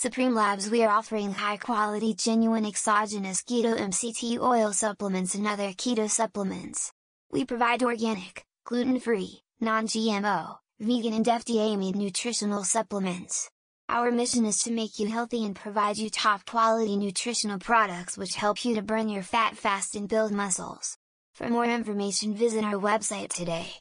Supreme Labs we are offering high quality genuine exogenous keto MCT oil supplements and other keto supplements. We provide organic, gluten-free, non-GMO, vegan and FDA-made nutritional supplements. Our mission is to make you healthy and provide you top quality nutritional products which help you to burn your fat fast and build muscles. For more information visit our website today.